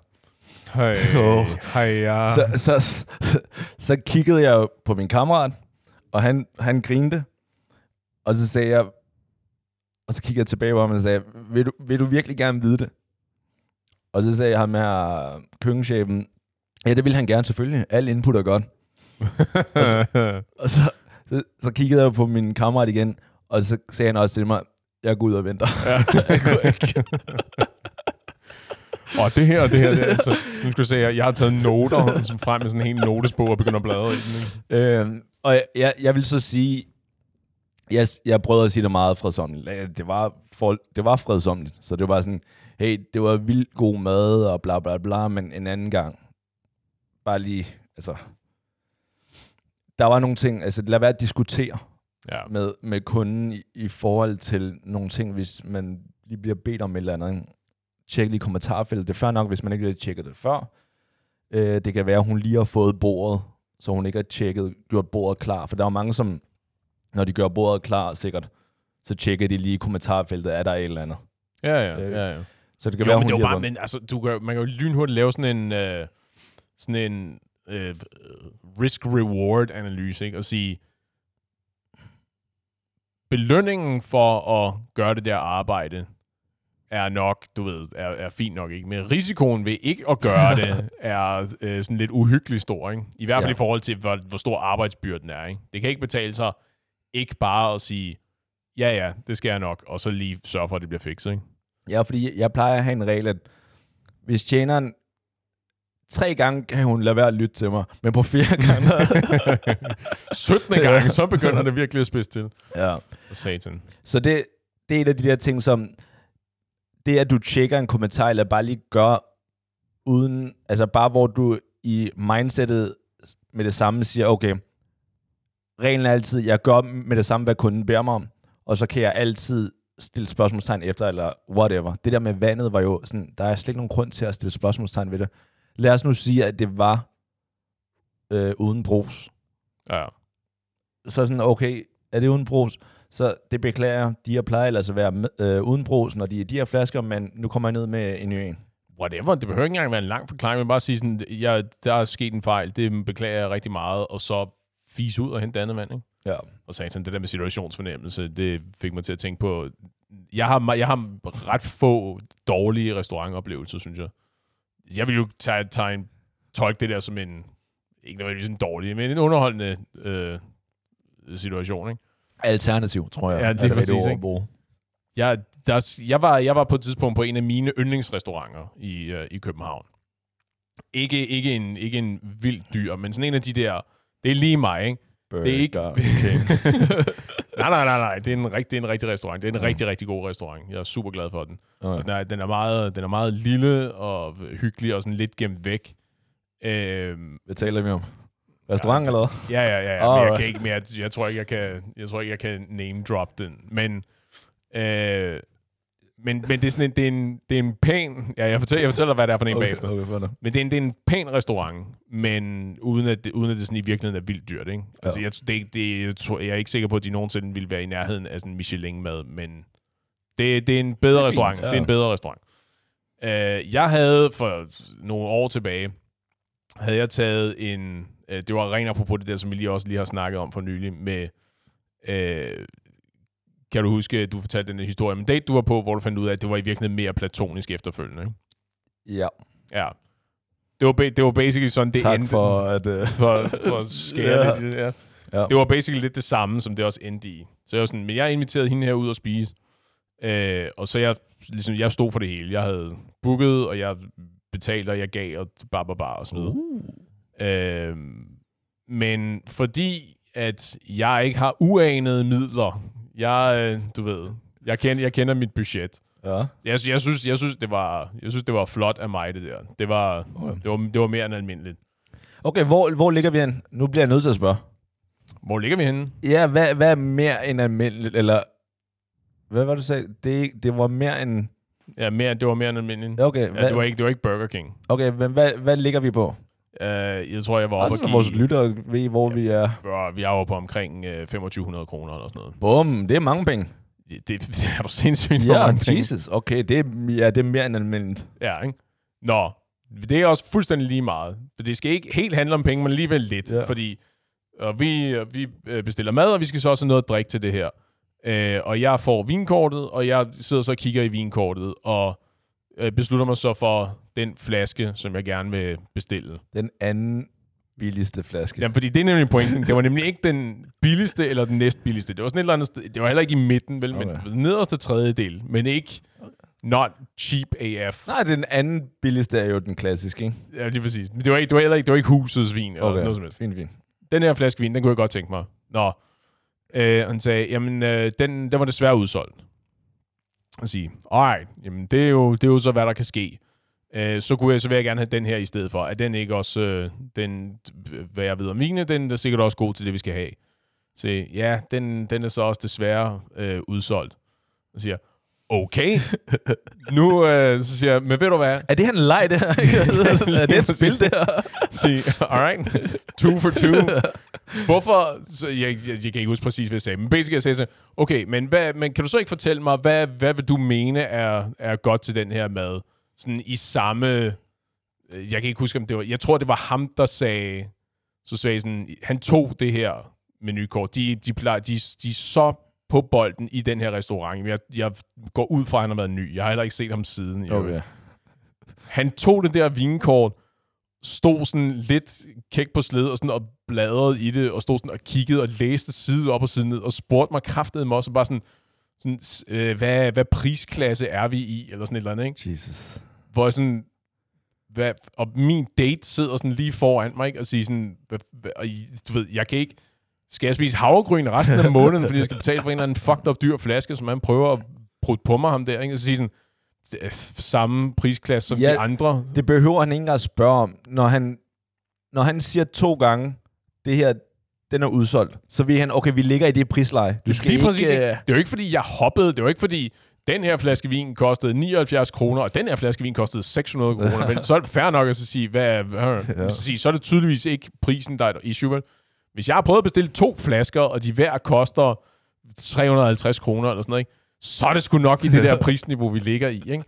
Hej, ja. Så, så, så kiggede jeg på min kammerat, og han, han grinte, og så sagde jeg, og så kiggede jeg tilbage på ham og sagde, vil du, vil du virkelig gerne vide det? Og så sagde ham her, køkkenchefen, ja, det vil han gerne selvfølgelig. Al input er godt. og så, og så, så, så kiggede jeg på min kammerat igen, og så sagde han også til mig, jeg går ud og venter. Ja. jeg ikke. Og det her og det her, det er, altså, nu skal du se, jeg, jeg har taget noter som frem med sådan en hel notesbog og begynder at bladre i den. Ikke? øhm, og jeg, jeg, jeg vil så sige, jeg, jeg prøvede at sige det meget fredsomligt. Det var, for, det var fredsomligt, så det var sådan, hey, det var vildt god mad og bla bla bla, men en anden gang, bare lige, altså, der var nogle ting, altså lad være at diskutere Ja. med, med kunden i, i forhold til nogle ting, hvis man lige bliver bedt om et eller andet. Tjek lige kommentarfeltet. Det er fair nok, hvis man ikke har tjekket det før. Øh, det kan være, at hun lige har fået bordet, så hun ikke har tjekket, gjort bordet klar. For der er mange, som, når de gør bordet klar, sikkert, så tjekker de lige i kommentarfeltet, er der et eller andet. Ja, ja, ja, ja. Så det kan Jo, være, men hun det har bare, men altså, du kan, man kan jo lynhurtigt lave sådan en, øh, sådan en øh, risk-reward-analyse, ikke? Og sige, belønningen for at gøre det der arbejde er nok, du ved, er, er fint nok, ikke? Men risikoen ved ikke at gøre det er øh, sådan lidt uhyggelig stor, ikke? I hvert fald Ja. i forhold til, hvor, hvor stor arbejdsbyrden er, ikke? Det kan ikke betale sig ikke bare at sige, ja, ja, det skal jeg nok, og så lige sørge for, at det bliver fikset, ikke? Ja, fordi jeg plejer at have en regel, at hvis tjeneren tre gange kan hun lade være at lytte til mig, men på fire gange... 17. gang, så begynder det virkelig at spidse til. ja. Satan. Så det, det er en af de der ting, som det, at du tjekker en kommentar, eller bare lige gør uden, altså bare hvor du i mindsetet med det samme siger, okay, reglen er altid, jeg gør med det samme, hvad kunden beder mig om, og så kan jeg altid stille spørgsmålstegn efter, eller whatever. Det der med vandet var jo sådan, der er slet ikke nogen grund til at stille spørgsmålstegn ved det. Lad os nu sige, at det var øh, uden brus. Ja. Så sådan, okay, er det uden brus? Så det beklager jeg. De her plejer ellers at være med, øh, uden brus, når de er de her flasker, men nu kommer jeg ned med en ny en. Whatever. Det behøver ikke engang være en lang forklaring, men bare sige sådan, ja, der er sket en fejl, det beklager jeg rigtig meget, og så fise ud og hente andet vand, ikke? Ja. Og satan, det der med situationsfornemmelse, det fik mig til at tænke på, jeg har, jeg har ret få dårlige restaurantoplevelser, synes jeg. Jeg vil jo tage, tage en, tolke det der som en, ikke nødvendigvis en dårlig, men en underholdende øh, situation, ikke? Alternativ, tror jeg. Ja, er lige det rigtige præcis, ikke? bruge. Jeg, der, jeg, var, jeg var på et tidspunkt på en af mine yndlingsrestauranter i, uh, i København. Ikke, ikke, en, ikke en vild dyr, men sådan en af de der... Det er lige mig, ikke? Det er ikke... Burger nej, nej, nej, nej. Det er, en rigtig, det er en rigtig restaurant. Det er en rigtig, rigtig god restaurant. Jeg er super glad for den. Okay. Den er, den er, meget, den er meget lille og hyggelig og sådan lidt gemt væk. Øhm, Hvad taler vi om? Restaurant Ja, eller Ja, ja, ja. ja. Men jeg, kan ikke, men jeg, tror ikke, jeg kan, jeg tror ikke, jeg kan name drop den. Men, øh, men, men det er sådan en, det er en, det er en pæn... Ja, jeg fortæller, jeg fortæller hvad det er for en okay, bagefter. Okay, okay, Men det er, en, det er en pæn restaurant, men uden at, det, uden at det sådan i virkeligheden er vildt dyrt, ikke? Ja. Altså, jeg, det, det, jeg, tror, jeg er ikke sikker på, at de nogensinde ville være i nærheden af sådan en Michelin-mad, men det, det er en bedre Det er fint, restaurant. ja. Det er en bedre restaurant. Uh, jeg havde for nogle år tilbage, havde jeg taget en... Uh, det var rent apropos det der, som vi lige også lige har snakket om for nylig, med... Uh, kan du huske, du fortalte den historie om en date, du var på, hvor du fandt ud af, at det var i virkeligheden mere platonisk efterfølgende, ikke? Ja, Ja. Det var, det var basically sådan, det tak endte. for at... Uh, For, for at skære Ja. det, ja. ja. Det var basically lidt det samme, som det også endte i. Så jeg var sådan, men jeg inviterede hende her ud og spise. Øh, og så jeg, ligesom, jeg stod for det hele. Jeg havde booket, og jeg betalte, og jeg gav, og bare, bare, bare, og så videre. Uh. Øh, men fordi, at jeg ikke har uanede midler, jeg, øh, du ved, jeg kender, jeg kender mit budget. Ja. Jeg, jeg, synes, jeg, synes, det var, jeg synes, det var flot af mig, det der. Det var, Okay. det var, det var mere end almindeligt. Okay, hvor, hvor ligger vi hen? Nu bliver jeg nødt til at spørge. Hvor ligger vi henne? Ja, hvad, hvad er mere end almindeligt? Eller, hvad var det, du sagde? Det, det var mere end... Ja, mere, det var mere end almindeligt. Okay, Ja, hvad, det, var ikke, det var ikke Burger King. okay men hvad, hvad ligger vi på? Uh, jeg tror, jeg var oppe og give... vores lyttere ved, hvor vi er. Bro, vi er oppe på omkring uh, 2500 kroner eller sådan noget. Bum, det er mange penge. Det, det, det er du sindssygt Ja, mange penge. Jesus. Okay, det er, ja, det er mere end almindeligt. Ja, ikke? Nå, det er også fuldstændig lige meget. For det skal ikke helt handle om penge, men alligevel lidt. Ja. Fordi og vi, og vi øh, bestiller mad, og vi skal så også have noget at drikke til det her. Øh, og jeg får vinkortet, og jeg sidder så og kigger i vinkortet, og øh, beslutter mig så for, den flaske, som jeg gerne vil bestille. Den anden billigste flaske. Jamen, fordi det er nemlig pointen. Det var nemlig ikke den billigste eller den næstbilligste. Det var sådan et eller andet sted. Det var heller ikke i midten, vel, okay. men nederste tredjedel. Men ikke not cheap AF. Nej, den anden billigste er jo den klassiske, ikke? Ja, lige præcis. Men det var, ikke, det var heller ikke, det var ikke husets vin eller Okay, noget som helst. fint, fint. Den her flaske vin, den kunne jeg godt tænke mig. Nå. Øh, han sagde, jamen, øh, den, den var desværre udsolgt. Og sige, alright, jamen, det er, jo, det er jo så, hvad der kan ske. Øh, så, kunne jeg, så vil jeg gerne have den her i stedet for. Er den ikke også, øh, den, hvad jeg ved om mine, den er sikkert også god til det, vi skal have. Så ja, den, den er så også desværre øh, udsolgt. Og siger, okay. nu øh, så siger jeg, men ved du hvad? Er det her en leg, det her? er det et spil, det her? Sige, alright, two for two. Hvorfor? Så jeg, jeg, jeg kan ikke huske præcis, hvad jeg sagde. Men basically, jeg sagde så, okay, men, hvad, men kan du så ikke fortælle mig, hvad, hvad vil du mene er, er godt til den her mad? Sådan i samme... øh, Jeg kan ikke huske, om det var... Jeg tror, det var ham, der sagde... Så sagde sådan, han tog det her menukort. De, de, plejer, de, de er så på bolden i den her restaurant. Jeg, jeg går ud fra, at han har været ny. Jeg har heller ikke set ham siden. øvrigt. Okay. Han tog det der vinkort, stod sådan lidt kæk på sled og, sådan og bladrede i det, og stod sådan og kiggede og læste side op og side ned, og spurgte mig kraftedeme også bare sådan, sådan øh, hvad, hvad prisklasse er vi i, eller sådan et eller andet, ikke? Jesus. Hvor sådan, hvad, og min date sidder sådan lige foran mig, ikke? Og siger sådan, hvad, hvad, og du ved, jeg kan ikke, skal jeg spise havregryn resten af måneden, fordi jeg skal betale for en eller anden fucked up dyr flaske, som han prøver at prutte på mig ham der, ikke? Og så siger sådan, samme prisklasse som Ja, de andre. Det behøver han ikke engang at spørge om. Når han, når han siger to gange, det her, den er udsolgt, så ved han, okay, vi ligger i det prisleje. Du skal Lige præcis, ikke? øh, Det er jo ikke, fordi jeg hoppede. Det er jo ikke, fordi den her flaske vin kostede 79 kroner, og den her flaske vin kostede 600 kroner. Men så er det fair nok at så sige, hvad, er- hvad, Ja. så, sige, så er det tydeligvis ikke prisen, der er et issue. Vel? Hvis jeg har prøvet at bestille to flasker, og de hver koster 350 kroner eller sådan noget, ikke? så er det sgu nok i det der prisniveau, vi ligger i. Ikke?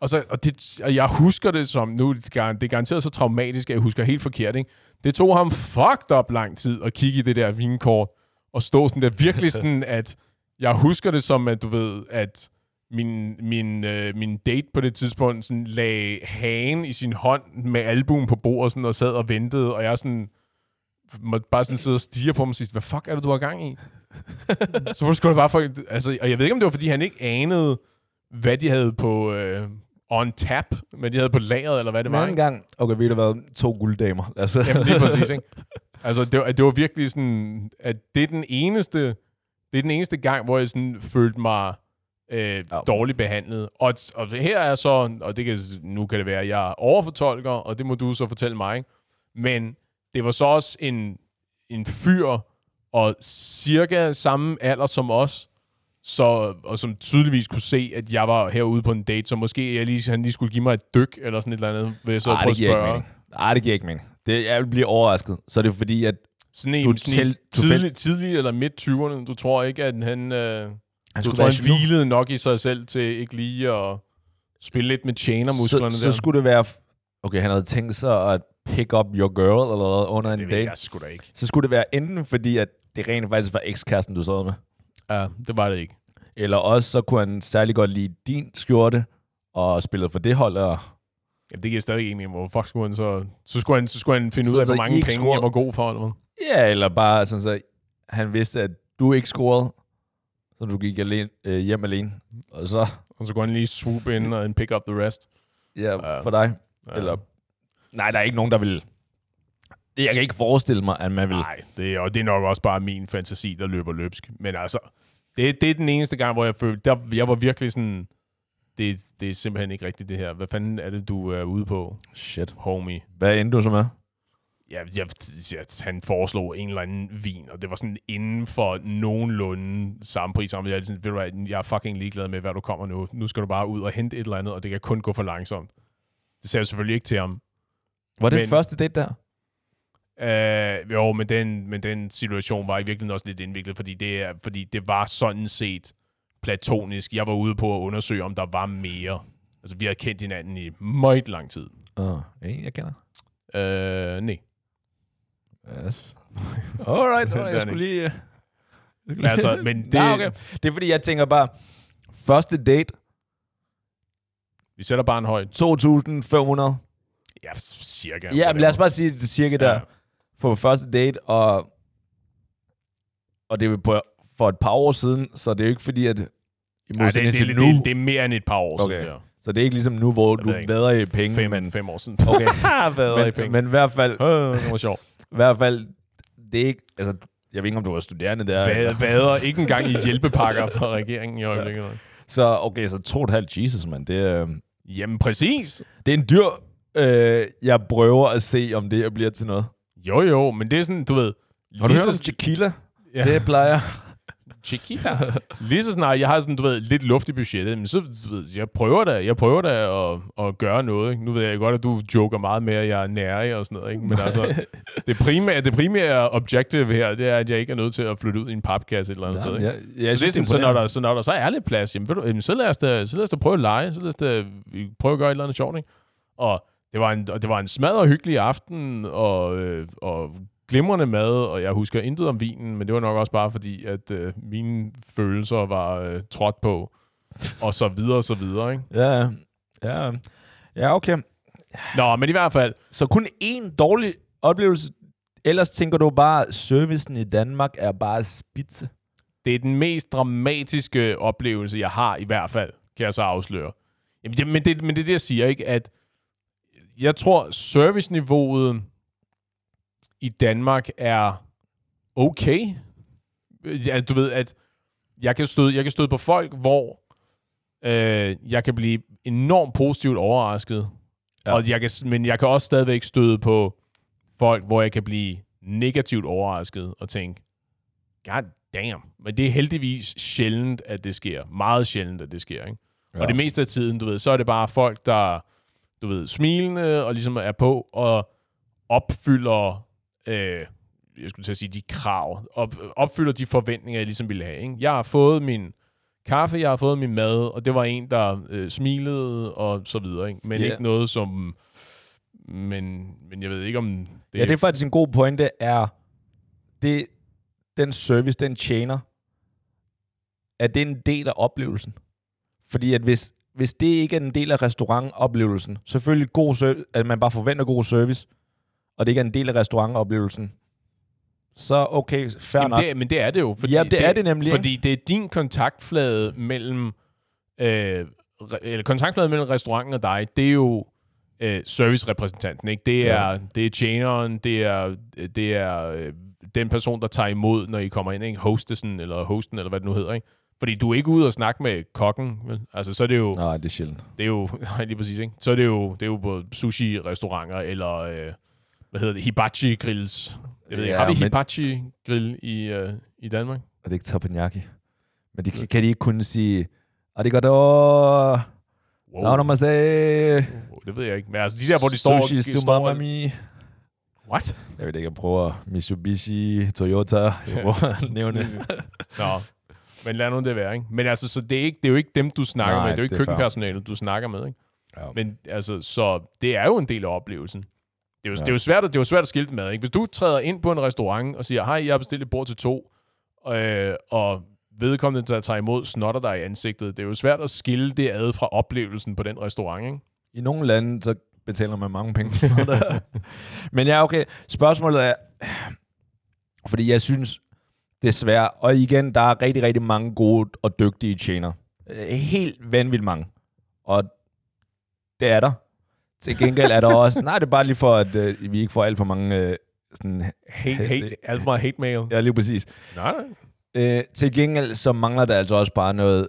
Og, så, og, det, og jeg husker det som, nu er det er garanteret så traumatisk, at jeg husker helt forkert. Ikke? Det tog ham fucked up lang tid at kigge i det der vinkort, og stå sådan der virkelig sådan, at jeg husker det som, at du ved, at min, min, øh, min date på det tidspunkt sådan lagde hagen i sin hånd med albuen på bordet sådan, og sad og ventede, og jeg sådan måtte bare sådan sidde og stige på mig og sige, hvad fuck er det, du har gang i? så var det sgu da bare for, altså, og jeg ved ikke, om det var, fordi han ikke anede, hvad de havde på øh, on tap, hvad de havde på lageret, eller hvad det En var. Ikke? gang, okay, ved du hvad, to gulddamer. Altså, Jamen lige præcis, ikke? Altså, det var, det var virkelig sådan, at det er den eneste, det er den eneste gang, hvor jeg sådan følte mig øh, Ja. dårligt behandlet. Og, og her er så, og det kan, nu kan det være, at jeg overfortolker, og det må du så fortælle mig, ikke? men det var så også en, en fyr, og cirka samme alder som os, så, og som tydeligvis kunne se, at jeg var herude på en date, så måske jeg lige, han lige skulle give mig et dyk, eller sådan et eller andet, vil jeg så Ej, prøve det at spørge. mening. Ej, det giver ikke mening. Det, jeg vil blive overrasket. Så er det fordi, at Sådan en, Du sådan en tæl- tidlig, tidlig eller midt 20'erne. Du tror ikke, at han... Øh, han du skulle tror, han hvilede nok i sig selv til ikke lige at spille lidt med tjenermusklerne så, der. så skulle det være... Okay, han havde tænkt sig at pick up your girl eller under en det ved date. jeg sgu da ikke. Så skulle det være enten fordi, at det rent faktisk var ekskæresten, du sad med. Ja, det var det ikke. Eller også så kunne han særlig godt lide din skjorte, og spillede for det hold, og Jamen, det giver stadig ikke mening. Hvor fuck skulle han så... Så skulle han, så skulle han finde Så- ud af, hvor mange penge scorede- jeg var god for. Eller hvad? Ja, eller bare sådan så, han vidste, at du ikke scorede, så du gik alene, øh, hjem alene. Og så, Og så kunne han lige swoop ind og pick up the rest. ja, Ja. for dig. Ja. Eller, nej, der er ikke nogen, der vil... Jeg kan ikke forestille mig, at man vil... Nej, det og det er nok også bare min fantasi, der løber løbsk. Men altså, det, det er den eneste gang, hvor jeg følte, der, jeg var virkelig sådan, det, det er simpelthen ikke rigtigt det her. Hvad fanden er det, du er ude på, Shit. homie? Hvad endte du så med? Ja, jeg, jeg, han foreslog en eller anden vin, og det var sådan inden for nogenlunde samme pris. Jeg, er sådan, ved du hvad, jeg er fucking ligeglad med, hvad du kommer nu. Nu skal du bare ud og hente et eller andet, og det kan kun gå for langsomt. Det sagde jeg selvfølgelig ikke til ham. Var det men, første date der? Øh, jo, men den, men den situation var i virkeligheden også lidt indviklet, fordi det, er, fordi det var sådan set platonisk. Jeg var ude på at undersøge, om der var mere. Altså, vi har kendt hinanden i meget lang tid. Åh, uh, en, jeg kender. Øh, nej. Yes. Alright, Det er alright jeg skulle det. lige... øh, jeg skulle Altså, men det- Nej, okay. Det er fordi, jeg tænker bare, første date, Vi sætter bare en højt. 2.500. Ja, cirka. Ja, men lad os bare sige det cirka der Ja. På første date, og, og det er på, for et par år siden, så det er jo ikke fordi, at i Ja, det, det, det, nu, det, det, er mere end et par år Okay. siden. Der. så det er ikke ligesom nu, hvor du vader i penge, Fem, men, fem år siden. Okay. Vader i men, penge. men i hvert fald, Øh, det var sjovt. i hvert fald, det er ikke, altså, jeg ved ikke, om du var studerende der. Vader, eller- vader ikke engang i hjælpepakker fra regeringen i øjeblikket. Så okay, så to og et halvt Jesus, mand. Det, er, øh, Jamen præcis. det er en dyr, øh, jeg prøver at se, om det her bliver til noget. Jo jo, men det er sådan, du ved... Har du hørt om tequila? Ja. Det plejer. Chiquita. Lige så snart jeg har sådan, du ved, lidt luft i budgettet, men så, du ved, jeg prøver da, jeg prøver da at, at gøre noget. Ikke? Nu ved jeg godt, at du joker meget med, at jeg er nærig og sådan noget, ikke? men altså, det primære, det primære objective her, det er, at jeg ikke er nødt til at flytte ud i en papkasse et eller andet sted. Ikke? jeg, jeg så, det er sådan, så, når der, så når der så er lidt plads, jamen, ved du, jamen, så, lad os da, så lad os da prøve at lege, så lad os da prøve at gøre et eller andet sjovt. Ikke? Og det var en, og det var en smadret hyggelig aften, og, øh, og glimrende mad, og jeg husker intet om vinen, men det var nok også bare fordi, at øh, mine følelser var øh, trådt på, og så videre, og så videre. Ikke? Ja, ja. Ja, okay. Nå, men i hvert fald, Så kun én dårlig oplevelse. Ellers tænker du bare, servicen i Danmark er bare spidse. det er den mest dramatiske oplevelse, jeg har i hvert fald, kan jeg så afsløre. Jamen, det, men, det, men det er det, jeg siger, ikke? At jeg tror, serviceniveauet i Danmark er okay. Ja, du ved, at jeg kan støde, jeg kan støde på folk, hvor øh, jeg kan blive enormt positivt overrasket. Ja. Og jeg kan, men jeg kan også stadigvæk støde på folk, hvor jeg kan blive negativt overrasket og tænke, god damn. Men det er heldigvis sjældent, at det sker. Meget sjældent, at det sker. Ikke? Ja. Og det meste af tiden, du ved, så er det bare folk, der du ved, smilende og ligesom er på og opfylder, øh, jeg skulle til at sige, de krav, op, opfylder de forventninger, jeg ligesom ville have. Ikke? Jeg har fået min kaffe, jeg har fået min mad, og det var en, der øh, smilede og så videre. Ikke? Men Ja. ikke noget som... Men, men jeg ved ikke, om det, Ja, det er faktisk en god pointe, er det, den service, den tjener, er det en del af oplevelsen? Fordi at hvis, hvis det ikke er en del af restaurantoplevelsen, selvfølgelig god service, at man bare forventer god service, og det ikke er en del af restaurantoplevelsen, så okay, fair Jamen, nok. det, men det er det jo. Fordi Ja, det er det nemlig, Fordi det er din kontaktflade mellem... Øh, eller kontaktflade mellem restauranten og dig, det er jo øh, servicerepræsentanten, ikke? Det er, Ja. det er tjeneren, det er, det er øh, den person, der tager imod, når I kommer ind, ikke? Hostesen, eller hosten, eller hvad det nu hedder, ikke? Fordi du er ikke ude og snakke med kokken, vel? Altså, så er det jo... Nej, det er sjældent. Det er jo, nej, lige præcis, ikke? Så er det jo, det er jo på sushi-restauranter, eller, øh, hvad hedder det, hibachi-grills. Jeg ved ikke, Ja, har vi men- hibachi-grill i, øh, i Danmark? Og det er ikke teppanyaki. Men de, kan, kan de ikke kun sige, arigato, wow. man sige, Wow, det ved jeg ikke. Men altså, de der, hvor de står... sushi, sumamami. What? Jeg ved ikke, jeg prøver Mitsubishi, Toyota, jeg prøver at nævne. Nå, men lad nu det være, ikke? Men altså, så det er, ikke, det er jo ikke dem, du snakker Nej, med. Det er jo ikke er køkkenpersonalet, du snakker med, ikke? Ja. Men altså, så det er jo en del af oplevelsen. Det er jo, Ja. ja. det er jo, svært, at- det er jo svært at skilte med, ikke? Hvis du træder ind på en restaurant og siger, hej, jeg har bestilt et bord til to, øh, og vedkommende, der tager imod, snotter dig i ansigtet. Det er jo svært at skille det ad fra oplevelsen på den restaurant, ikke? I nogle lande, så betaler man mange penge for sådan noget der. Men ja, okay. Spørgsmålet er, fordi jeg synes, det svært. Og igen, der er rigtig, rigtig mange gode og dygtige tjener. Øh, Helt vanvittigt mange. Og det er der. Til gengæld er der også... Nej, det er bare lige for, at øh, vi ikke får alt for mange... Øh, sådan, Hate, hate, alt for meget hate mail. ja, lige præcis. Nej, nej. Øh, til gengæld, så mangler der altså også bare noget,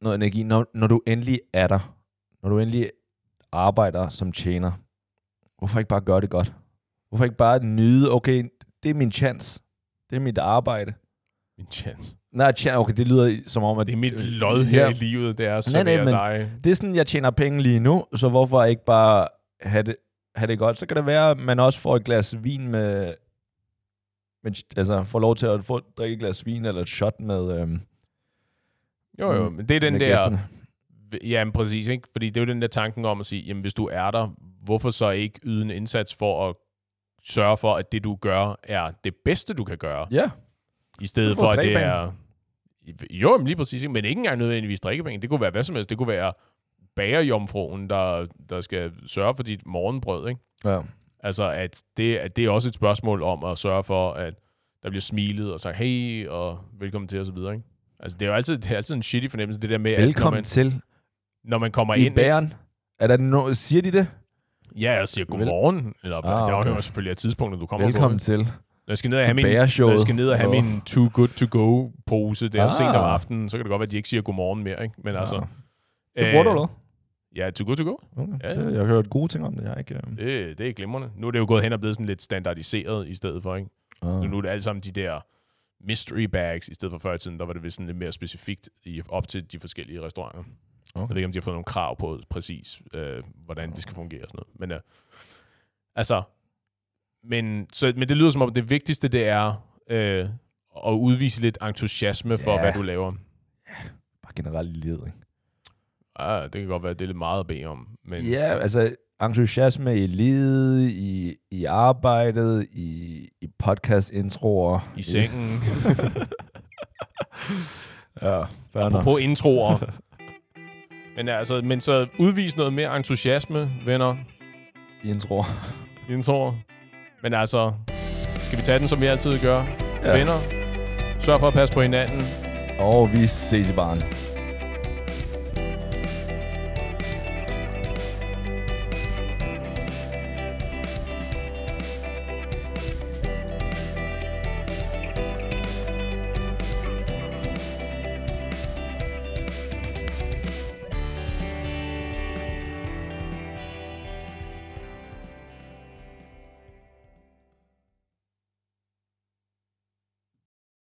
noget energi, når, når du endelig er der. Når du endelig arbejder som tjener. Hvorfor ikke bare gøre det godt? Hvorfor ikke bare nyde, okay, det er min chance. Det er mit arbejde. Min chance. Nej, tjene, okay, det lyder som om, at... Det er mit lod her Ja. i livet, det er at Nej, nej, men- dig. Det er sådan, jeg tjener penge lige nu, så hvorfor ikke bare have det, have det godt? Så kan det være, at man også får et glas vin med... med altså, får lov til at få drikke et glas vin eller et shot med, øhm, Jo, jo, men det er den der... gæsterne. Ja, men præcis, ikke? Fordi det er jo den der tanken om at sige, jamen hvis du er der, hvorfor så ikke yde en indsats for at sørge for, at det du gør er det bedste, du kan gøre, Ja, i stedet for, at det er... Jo, men lige præcis, men ikke engang nødvendigvis drikkepenge. Det kunne være hvad som helst. Det kunne være bagerjomfruen, der, der skal sørge for dit morgenbrød, ikke? Ja. Altså, at det, at det er også et spørgsmål om at sørge for, at der bliver smilet og sagt, hey, og velkommen til, og så videre, ikke? Altså, det er jo altid, det er altid en shitty fornemmelse, det der med, Velkommen at når man, til når man kommer i ind... bæren. Er der no- siger de det? Ja, jeg siger godmorgen, eller Ah, ah, det okay. afhænger selvfølgelig af tidspunktet, du kommer Velkommen på. til. Når jeg skal ned og til have min, når jeg skal ned og have Åh. min too good to go pose der Ah. ah. sent om aftenen, så kan det godt være, at de ikke siger godmorgen mere, ikke? Men altså... Det bruger du, eller? Ja, too good to go. Okay. Ja, Det, jeg har hørt gode ting om det. Jeg har ikke... Øh... Det, det er glimrende. Nu er det jo gået hen og blevet sådan lidt standardiseret i stedet for, ikke? Ah. Så nu er det alle sammen de der mystery bags, i stedet for før i tiden, der var det vist sådan lidt mere specifikt i, op til de forskellige restauranter. Okay. Jeg ved ikke, om de har fået nogle krav på præcis, øh, hvordan det skal fungere og sådan noget. Men øh, altså, men, så, men det lyder som om, det vigtigste, det er øh, at udvise lidt entusiasme for, Ja. hvad du laver. Bare generelt led, ikke? Ah, det kan godt være, at det er lidt meget at bede om. Men Ja, altså entusiasme i livet, i, i arbejdet, i, i podcast-introer. i sengen, Ja, fair nok. på introer. men altså, men så udvis noget mere entusiasme, venner, Introer. introer. Men altså, skal vi tage den, som vi altid gør? Ja. Venner, sørg for at passe på hinanden. Og vi ses i baren.